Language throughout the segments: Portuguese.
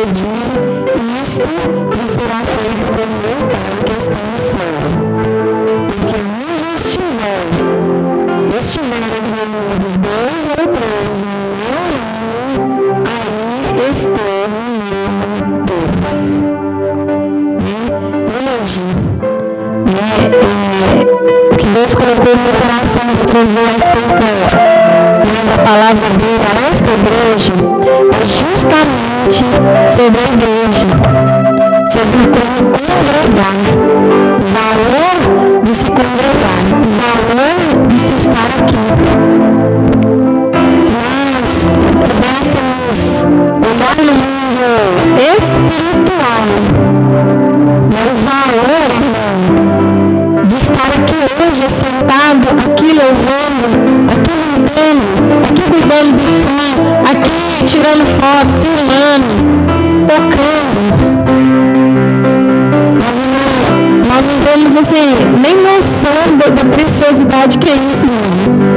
pedir isto e será feito por meu Pai que está no céu. Porque onde estiver, estiverem reunidos dois ou três em meu nome, aí estou no meio deles. Hoje, né, é, o que Deus colocou no meu coração para trazer essa né, a palavra dele a esta igreja é justamente sobre a igreja, sobre como congregar, valor de se congregar, valor de se estar aqui. Se nós pudéssemos olhar no mundo espiritual, o valor, irmão, estar aqui hoje sentado, aqui louvando, aqui limpando, aqui cuidando do som, aqui tirando foto, filmando, tocando. Nós, nós não temos assim, nem noção da, da preciosidade que é isso, irmão.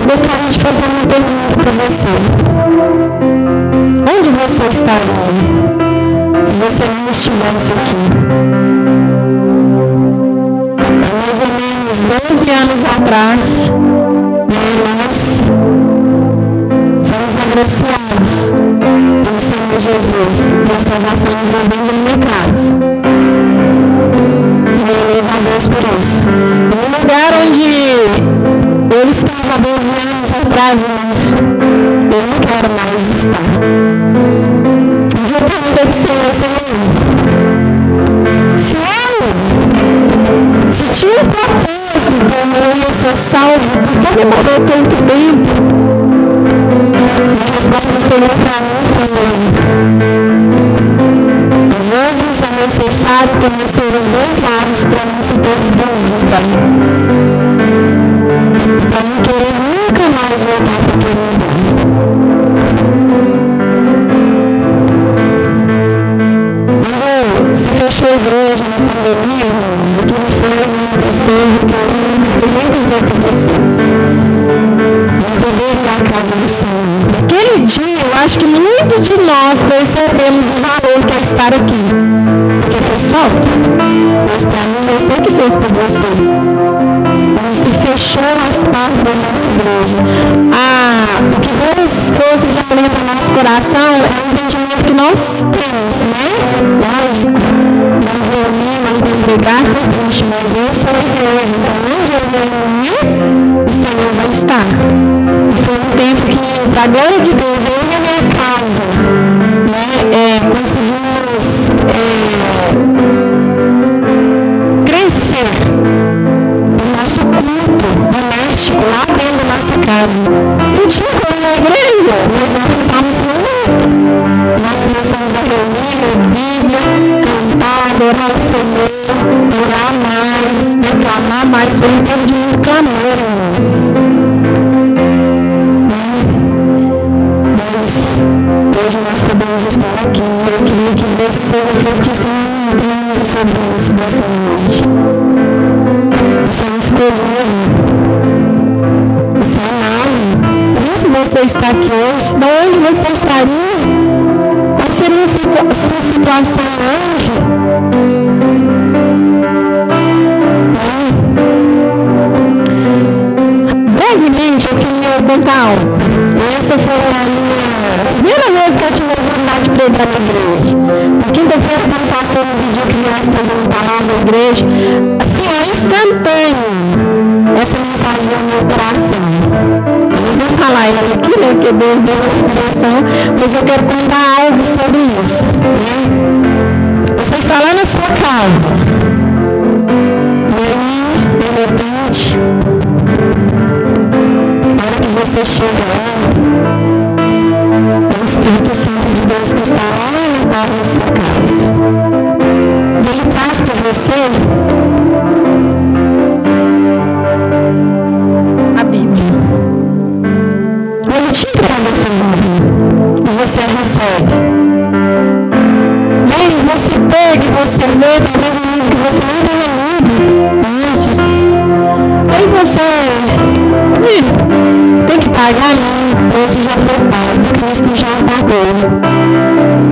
Eu gostaria de fazer uma pergunta para você. Onde você estaria se você não estivesse aqui? Menos 12 anos atrás, agraciados pelo Senhor Jesus e a salvação envolvendo na minha casa. E eu louvo a Deus por isso. No lugar onde eu estava há 12 anos atrás, eu não quero mais estar. Um dia eu perguntei para o Senhor, Senhor, se eu, se tinha um propósito, eu ia ser salvo, por que demorou tanto tempo? resposta do Senhor para mim foi: às vezes é necessário conhecer os dois lados para não se ter dúvida. Para não querer nunca mais voltar para aquele lugar. Quando se fechou a igreja na pandemia, aquilo foi tristeza que eu nem dizer para vocês a casa do Senhor. Naquele dia, eu acho que muitos de nós percebemos o valor que é estar aqui. Porque fez falta. Mas para mim, eu sei que fez para você. Mas se fechou as portas da nossa igreja. Ah, o que Deus trouxe de alimento ao nosso coração é não congregar, mas eu sou a igreja. Então, onde eu reunir, o Senhor vai estar foi um tempo que, para a glória de Deus, eu e a minha casa, né, é, conseguimos é, crescer no nosso culto doméstico, lá dentro da nossa casa. Não tinha como na igreja, mas nós um Nós começamos a reunir, Bíblia, cantar, adorar o Senhor, Foi um tempo de clamor, irmão. hoje nós podemos estar aqui. Eu queria que você refletisse muito sobre isso nessa noite. Você é escolheu. Você é amado. Por isso você está aqui hoje. De onde você estaria? Qual seria a sua situação hoje? Algo. Essa foi a minha primeira vez que eu tive a oportunidade de pregar na igreja. Na quinta-feira, quando passou um vídeo que nós trazendo palavra na igreja, assim, é instantâneo essa mensagem no meu coração. Eu não vou falar ela aqui, né, porque Deus deu uma inspiração, mas eu quero contar algo sobre isso. Né? Você está lá na sua casa. E aí, de repente, hora que você chega lá, o Espírito Santo de Deus que está lá no na sua casa. E ele traz para você a Bíblia. Ele te entrega essa Bíblia e você recebe. E aí você pega e você lê, talvez um livro que você não tenha lido antes. Aí você pagar não, o preço já foi pago, o Cristo já pagou.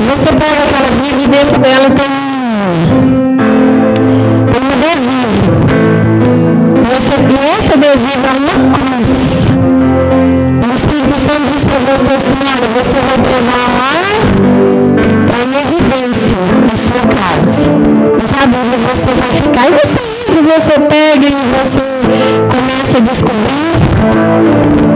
Você pega aquela vida e dentro dela tem um, adesivo. Você, e esse adesivo é uma cruz. O Espírito Santo diz para você assim, olha, você vai pegar lá, está em evidência na sua casa. Mas sabe Bíblia você vai ficar e você, e você pega e você começa a descobrir.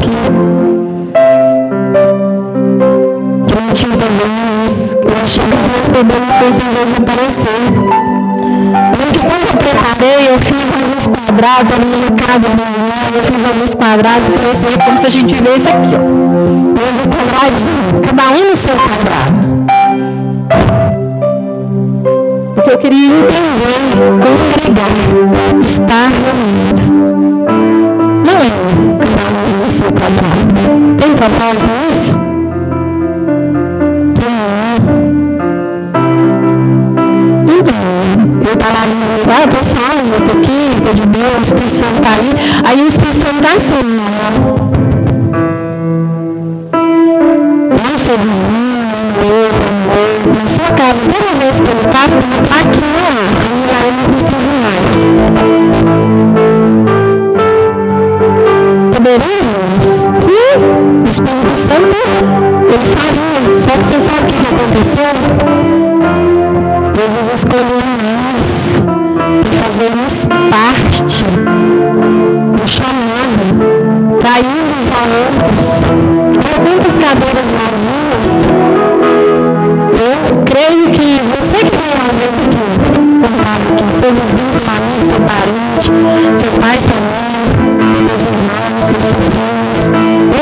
que, eu tinha problemas, eu achei que os meus problemas fossem desaparecer. Lembro que quando eu preparei, eu fiz alguns quadrados, ali minha casa, a minha mãe, eu fiz alguns quadrados, parecia como se a gente vivesse aqui, ó. Um quadradinho, cada um no seu quadrado. Porque eu queria entender, congregar, estar reunido. Tá não é seu trabalho. Tem para nós nisso? É? Então, eu estava ali, no lugar, estou só, eu estou ah, aqui, estou de Deus, o Espírito Santo está ali. Aí o Espírito Santo está assim, ó. Não sou vizinho, eu, eu, na sua casa, toda vez que ele passa, ele está aqui, Jesus escolheu nós para fazermos parte do chamado Caímos a outros. Há tantas cadeiras vazias. Eu creio que você que vem lá dentro aqui, seu vizinho, sua amiga, seu parente, seu pai, sua mãe, seus irmãos, seus sobrinhos,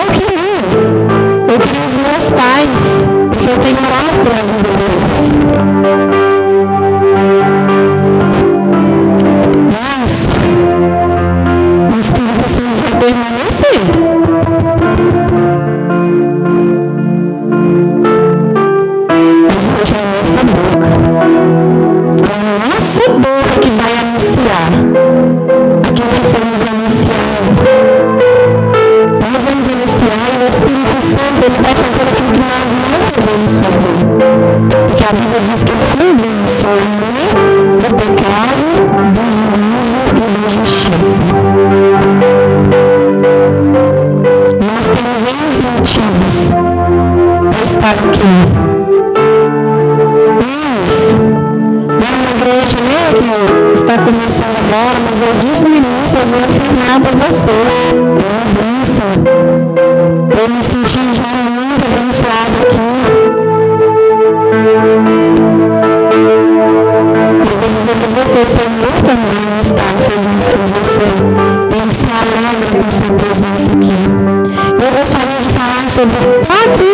sobre quatro,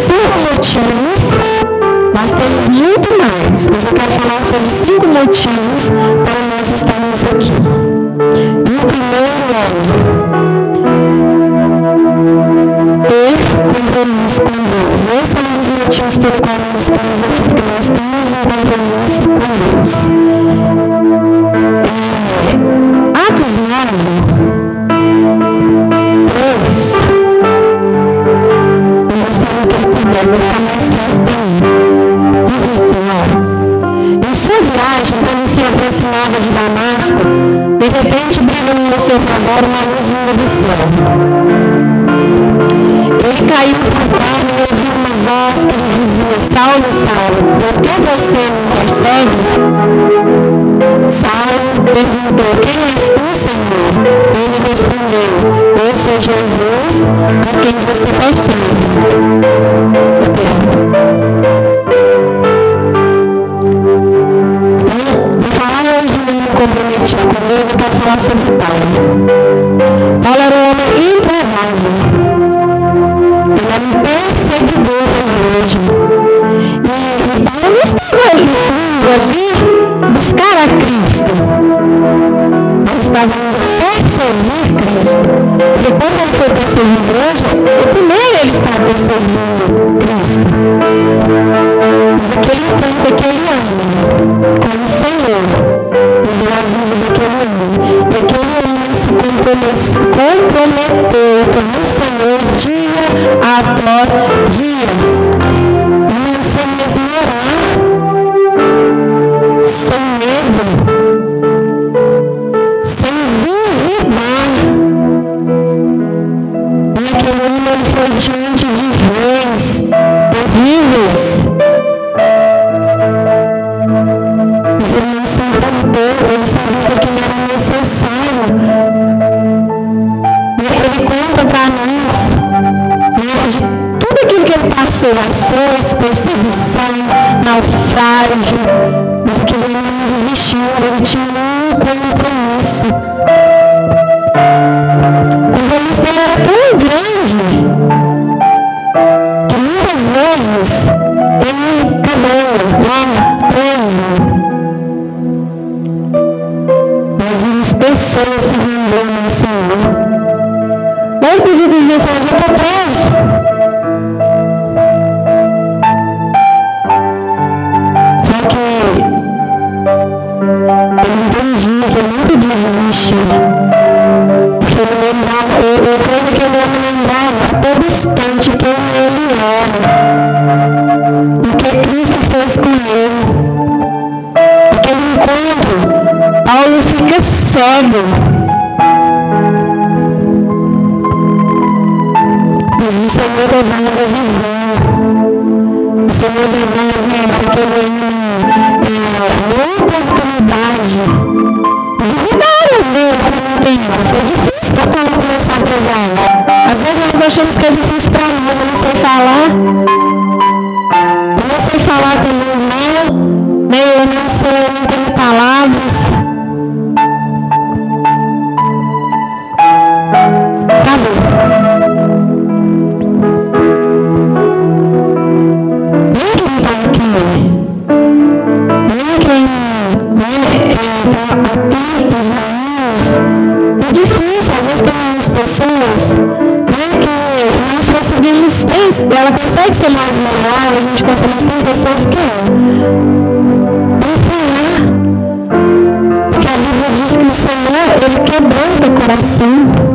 cinco motivos, nós temos muito mais, mas eu quero falar sobre cinco motivos para nós estarmos aqui. E o primeiro é ter compromisso com Deus. Esse é um dos motivos pelo qual nós estamos aqui, porque nós temos um compromisso com Deus. coração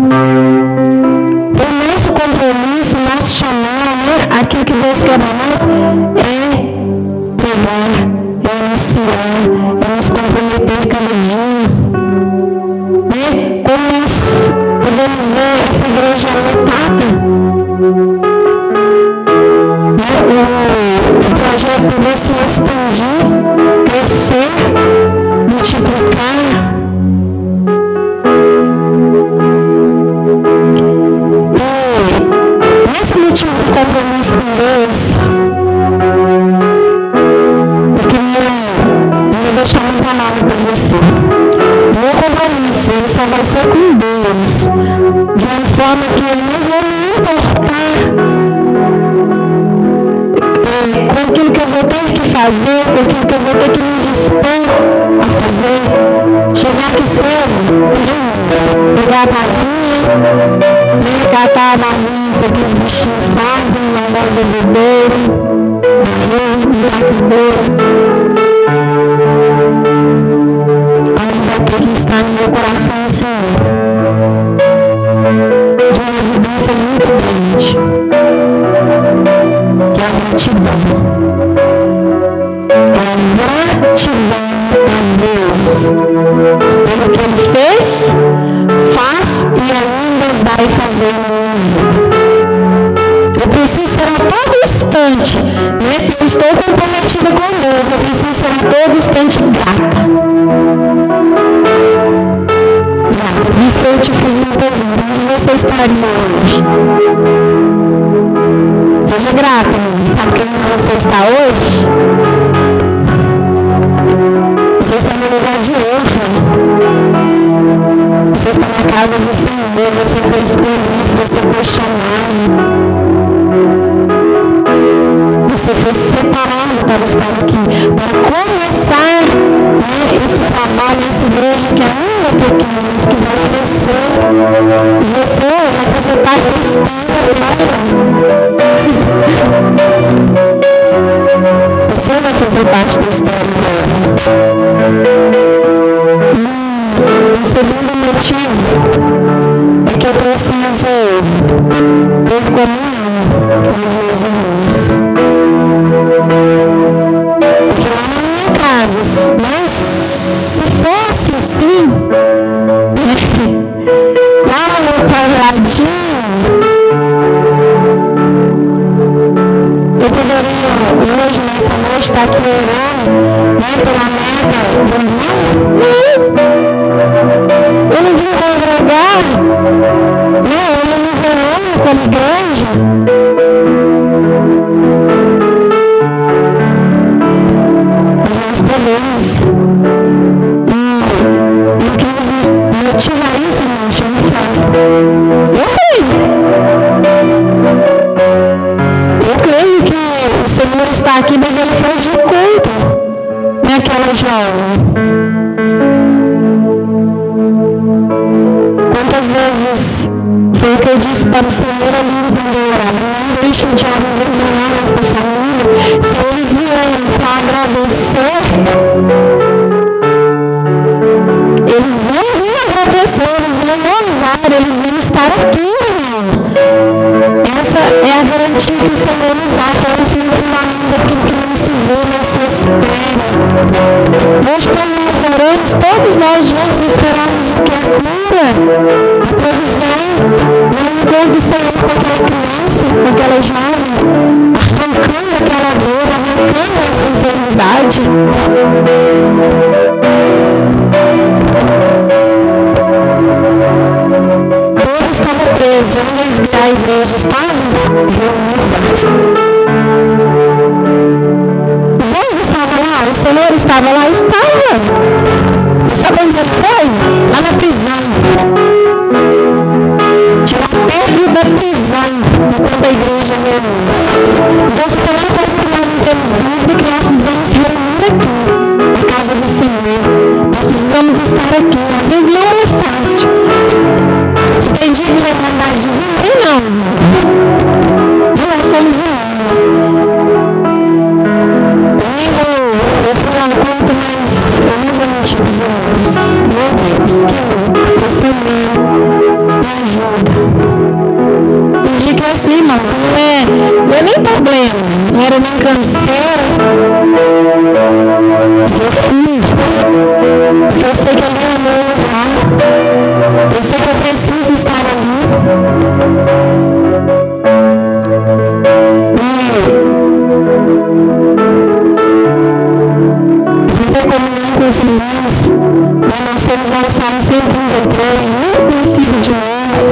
alçaram sempre um desejo invencível de nós,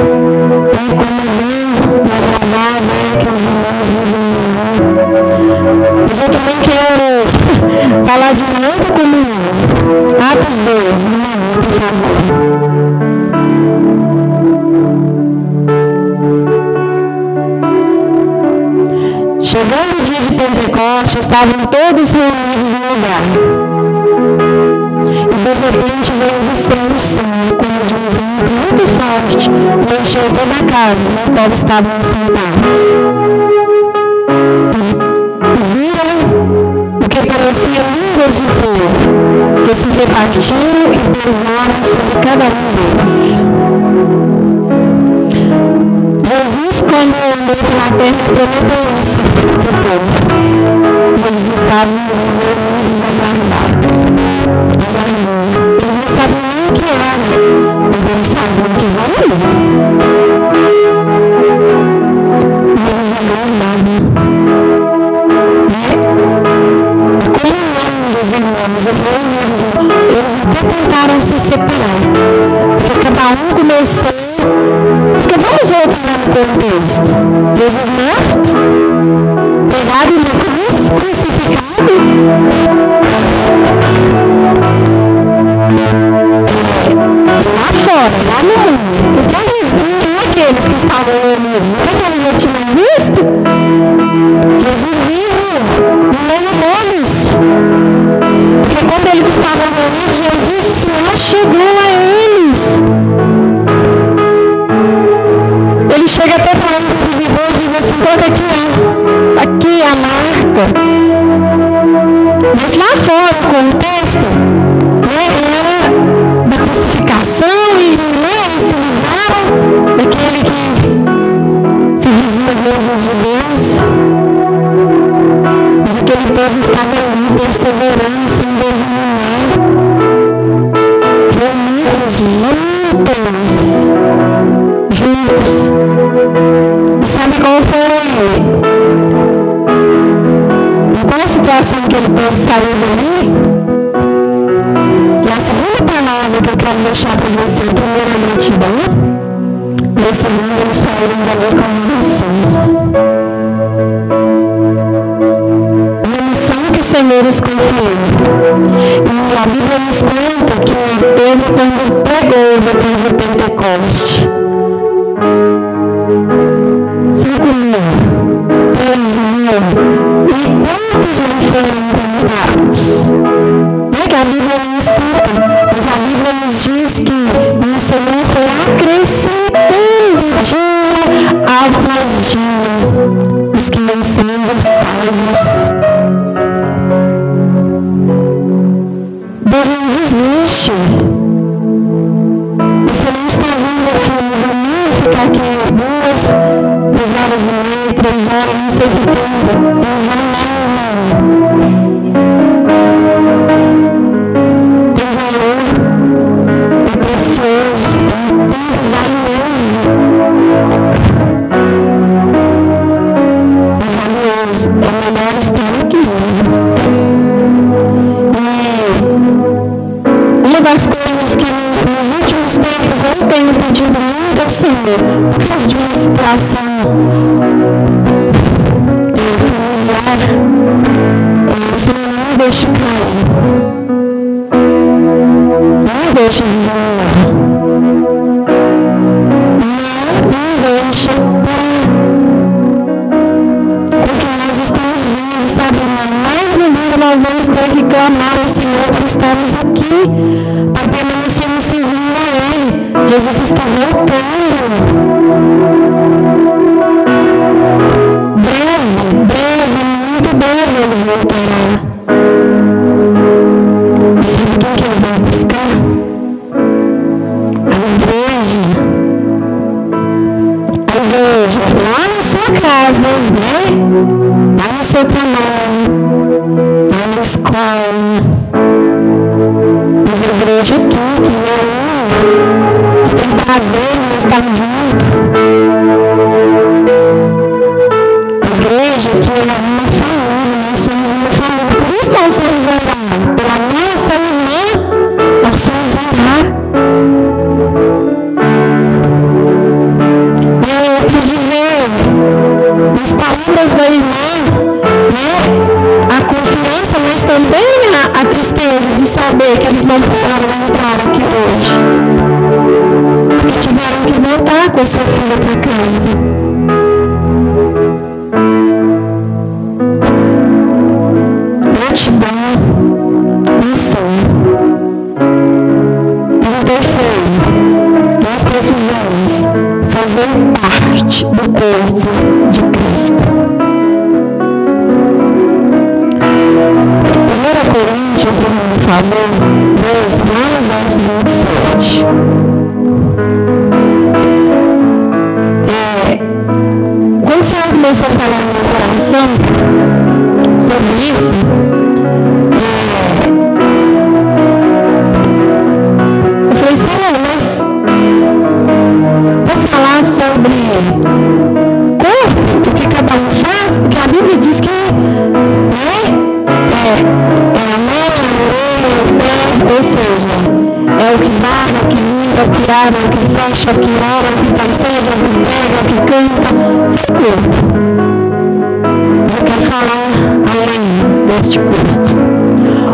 bem como bem e agradável é né, que os irmãos vivem Mas eu também quero falar de uma outra comunhão. Atos 2, irmão, né, por favor. Chegando o dia de Pentecostes, estavam todos reunidos no lugar de repente veio do céu o som, como de um vento muito forte, e encheu toda a casa, na povo estavam sentados. E viram o que parecia línguas de fogo, que se repartiram e pousaram sobre cada um deles. Jesus, quando andou na terra, prometeu isso para o povo. Eles estavam tentaram se separar. Porque cada um começou. Porque vamos voltar ao contexto. Jesus morto veio depois do Pentecoste. Cinco mil, três mil, e quantos não foram impactados? Pega a Bíblia que nós vamos ter que clamar ao Senhor que estamos aqui, para permanecermos seguros a Ele. Jesus está voltando. Deste corpo.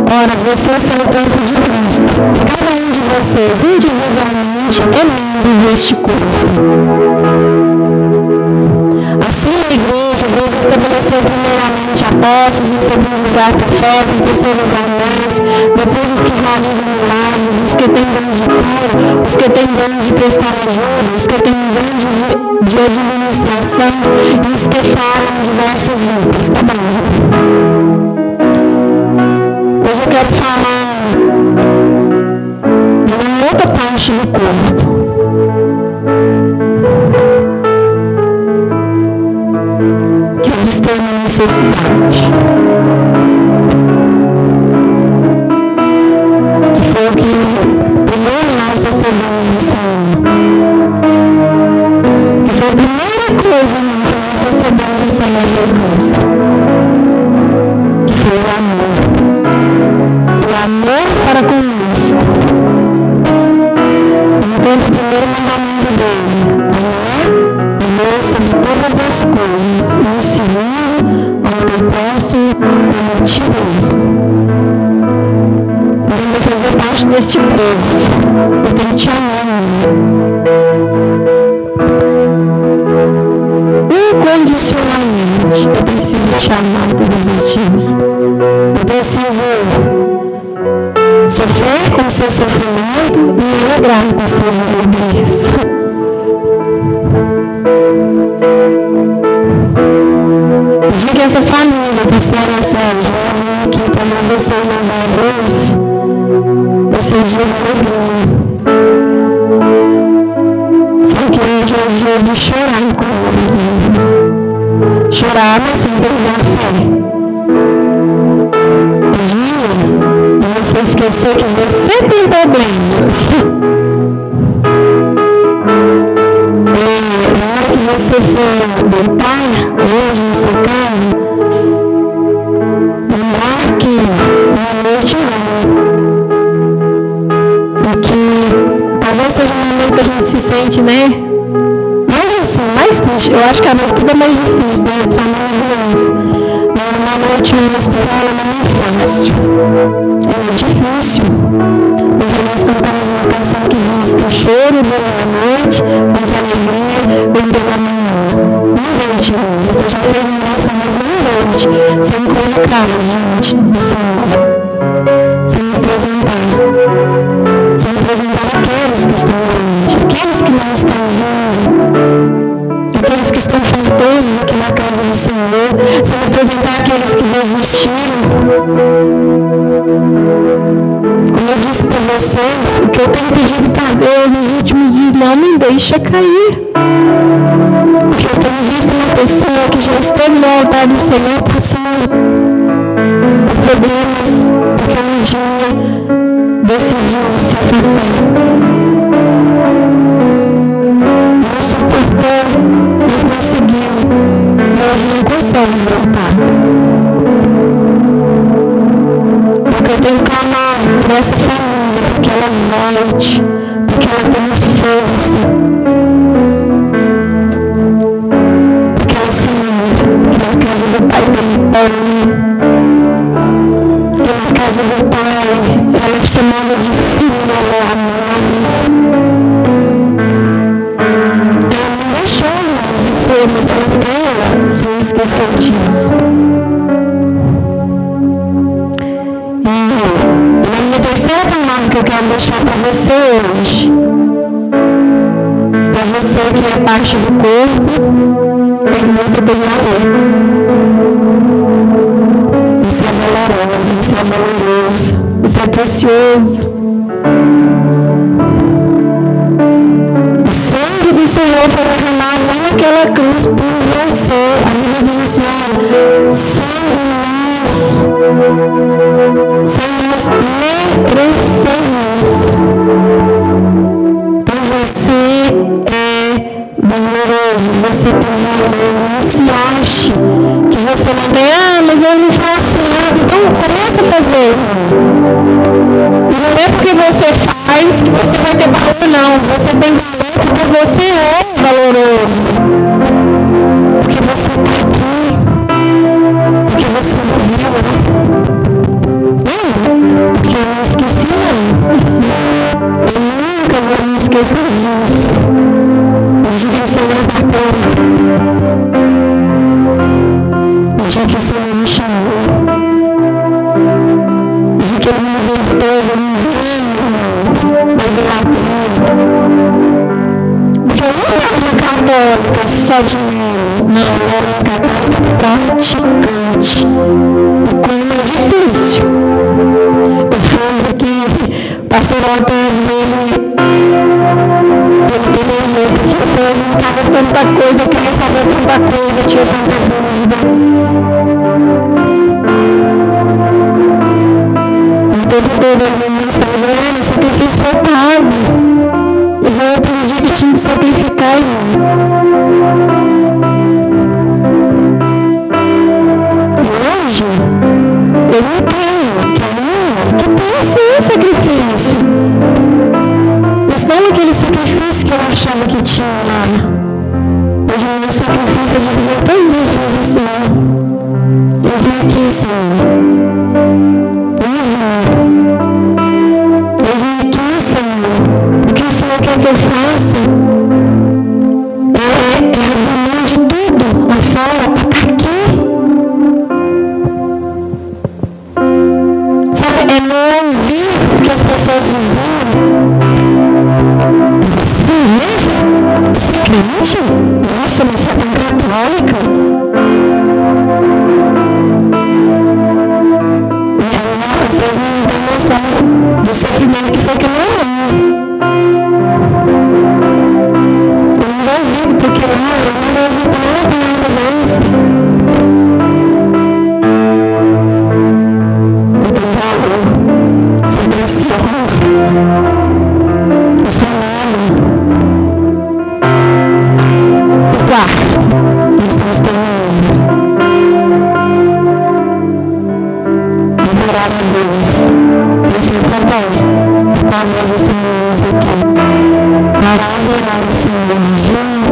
Ora, vocês são o corpo de Cristo. Cada um de vocês, individualmente, é membro deste corpo. estabeleceu primeiramente apóstolos, em segundo lugar profetas, em terceiro lugar mães, depois os que realizam milagres, os que têm dom de cura, os que têm dom de prestar ajuda, os que têm dom de, de administração e os que falam diversas línguas. Tá bom? Christmas. É de chorar com né, Deus? Chorar, mas sem perder a fé. O dia você esquecer que você tem problemas. você for deitar Eu acho que noite tudo é mais difícil, né? Principalmente na doença. Mas uma noite no hospital não é fácil. É difícil. Os irmãos cantamos uma canção que diz que o choro dura a noite, mas a alegria vem pela manhã. Não volte, você já fez nessa, mas não volte, sem colocar diante do Senhor, sem apresentar aqueles que desistiram. Como eu disse para vocês, o que eu tenho pedido para Deus nos últimos dias, não me deixa cair. Porque eu tenho visto uma pessoa que já esteve no altar do Senhor passando por problemas, porque um dia decidiu se afastar. Clamado por essa família, porque ela valor, não se ache que você não tem, ah, mas eu não faço nada. Então começa a fazer. E não é porque você faz que você vai ter valor, não. Você tem valor porque você é valoroso. Porque você está aqui. Porque você morreu, né? Lembra? Porque eu não esqueci, não. Eu nunca vou me esquecer disso. Só de. Não, era uma católica praticante. O como é difícil. Eu falo que o pastor Alves, ele, ele pelejou, porque eu perguntava tanta coisa, eu queria saber tanta coisa, eu tinha tanta dúvida. O tempo todo eu no Instagram, o sacrifício foi pago. Mas eu aprendi que tinha que sacrificar E eu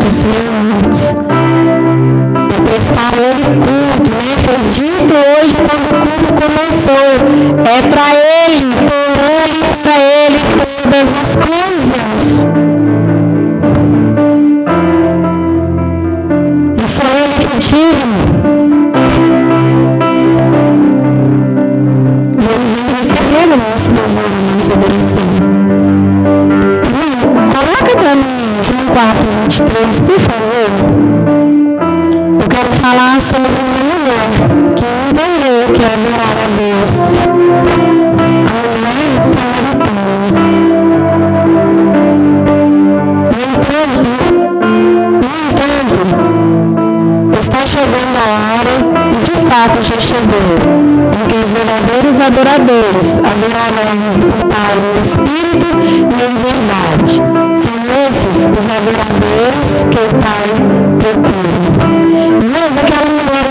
juntos, reunidos. E prestar a Ele culto, né? Foi dito hoje quando o culto começou. É para Ele, por Ele, para Ele todas as coisas. E só Ele que tira. E Ele vem receber o nosso louvor, a nossa adoração. Irmão, coloca para mim João 4, 23, por favor. Eu quero falar sobre uma mulher que entendeu que é adorar a Deus. A mulher samaritana. No entanto, no entanto, está chegando a hora, e de fato já chegou, em que os verdadeiros adoradores adorarão o Pai em espírito e em verdade. Os adoradores que o Pai procura. Mas aquela mulher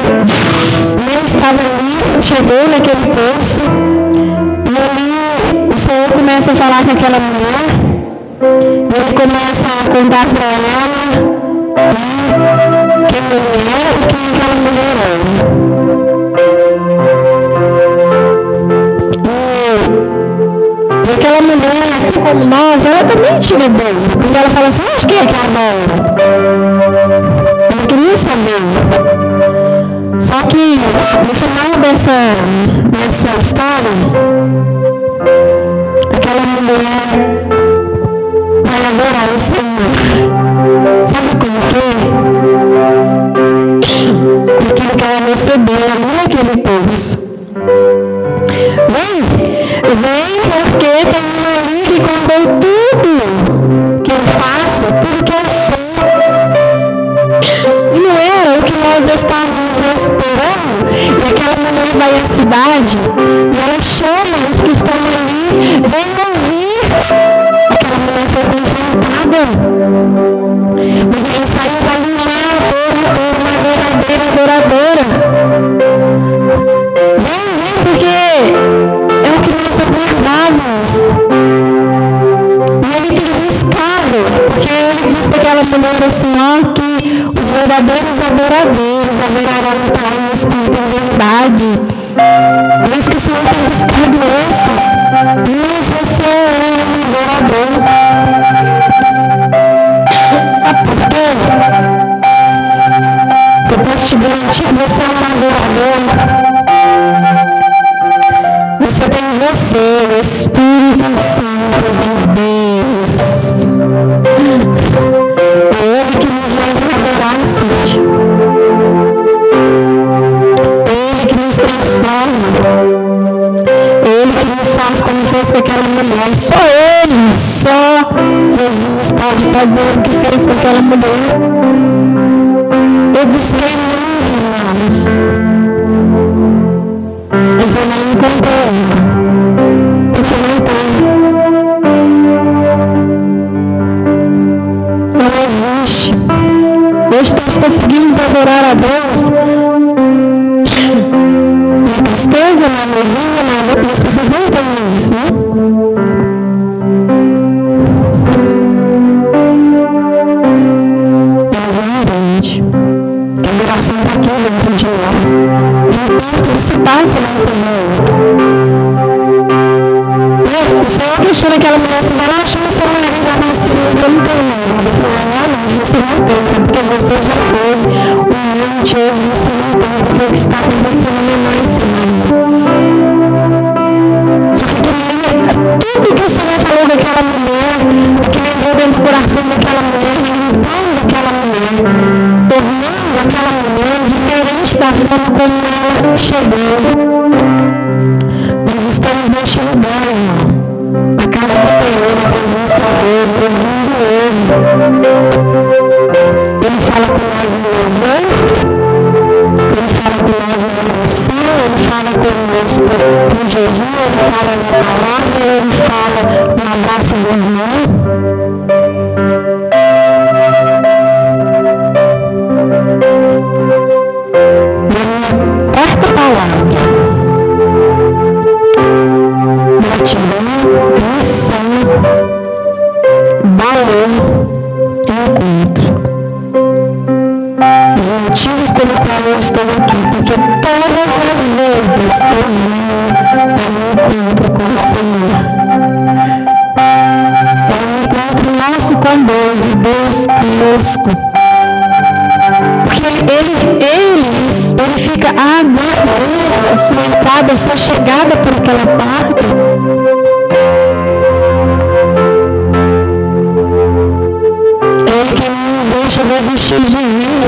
não estava ali, chegou naquele poço, e ali o Senhor começa a falar com aquela mulher, e ele começa a contar para ela né, como nós, ela também tinha dúvida, porque ela fala assim, mas quem é que adora? Ela queria saber. Só que no final dessa, dessa história, aquela mulher vai adorar o Senhor. Sabe como que é? Porque ele quer receber ali naquele poço. Vem, vem porque tem um cidade. E ela chama os que estão ali, vem ouvir. Aquela mulher foi confrontada. Mas ele saiu para alinhar a torre toda, uma verdadeira adoradora. Vem, vem, porque é o que nós aguardávamos. E ele tem buscado, porque ele disse para aquela mulher assim, ó, que os verdadeiros adoradores adorarão o Pai em espírito verdade o Senhor tem buscado esses. mas você é um liberador. Ah, por quê? Eu posso te garantir que você é um liberador. Você tem você, o Espírito Santo de Deus. mas só Ele, só Jesus pode fazer o que fez com aquela mulher. Eu busquei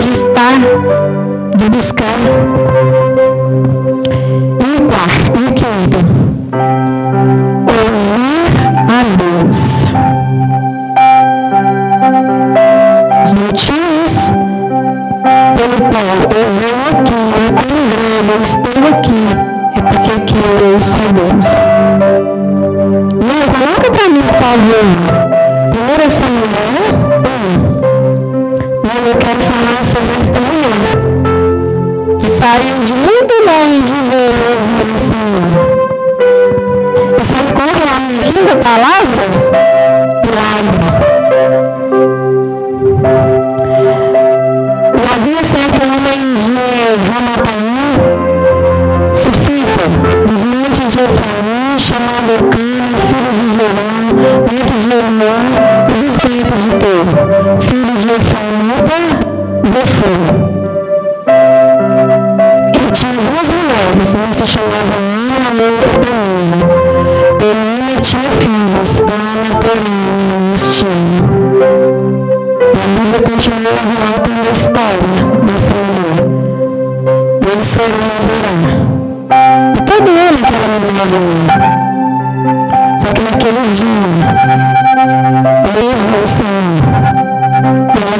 de estar, de buscar Aí assim. você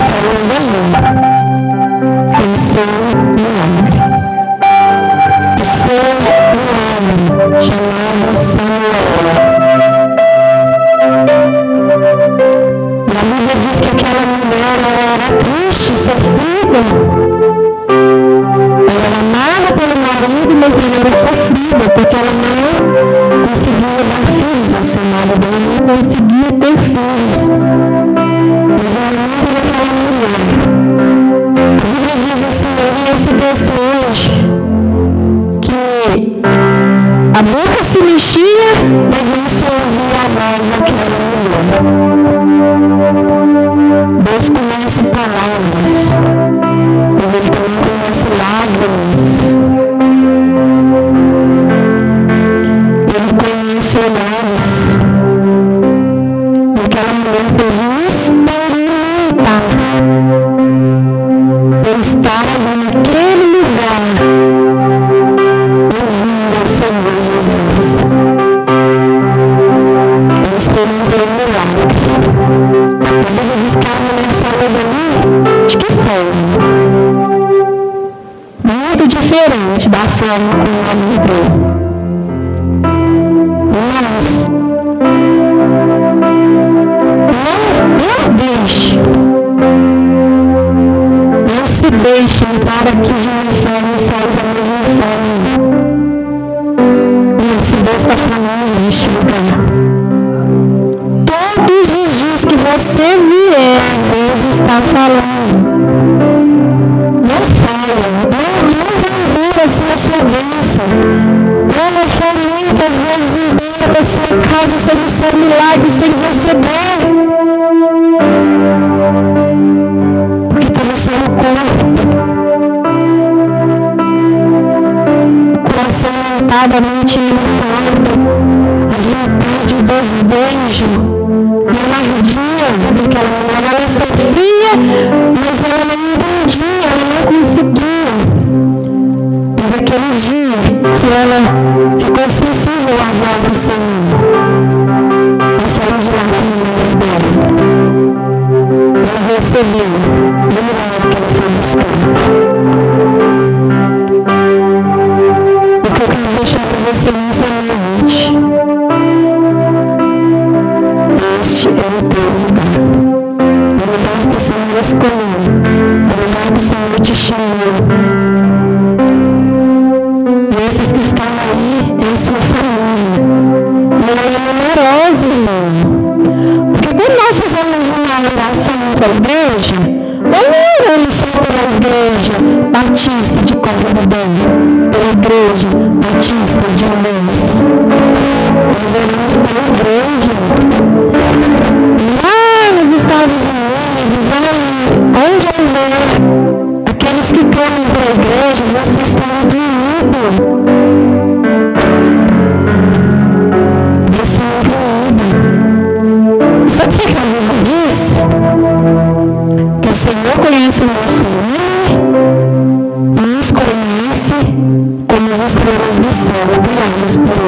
diferente da forma como o homem este é o teu lugar. O lugar que o Senhor escolheu. O lugar que o Senhor te chamou. E esses que estão aí em sua família. Não é numerosa, irmão. Porque quando nós fizemos uma oração para a igreja, nós não oramos só pela igreja batista de Córdoba Bem, pela igreja batista de Alês. Nós oramos pela igreja povos do mundo vão onde houver. Aqueles que clamam a igreja, você está do. Você é incluído. Sabe o que a Bíblia diz? Que o Senhor conhece o nosso nome e nos conhece como as estrelas do céu, criadas por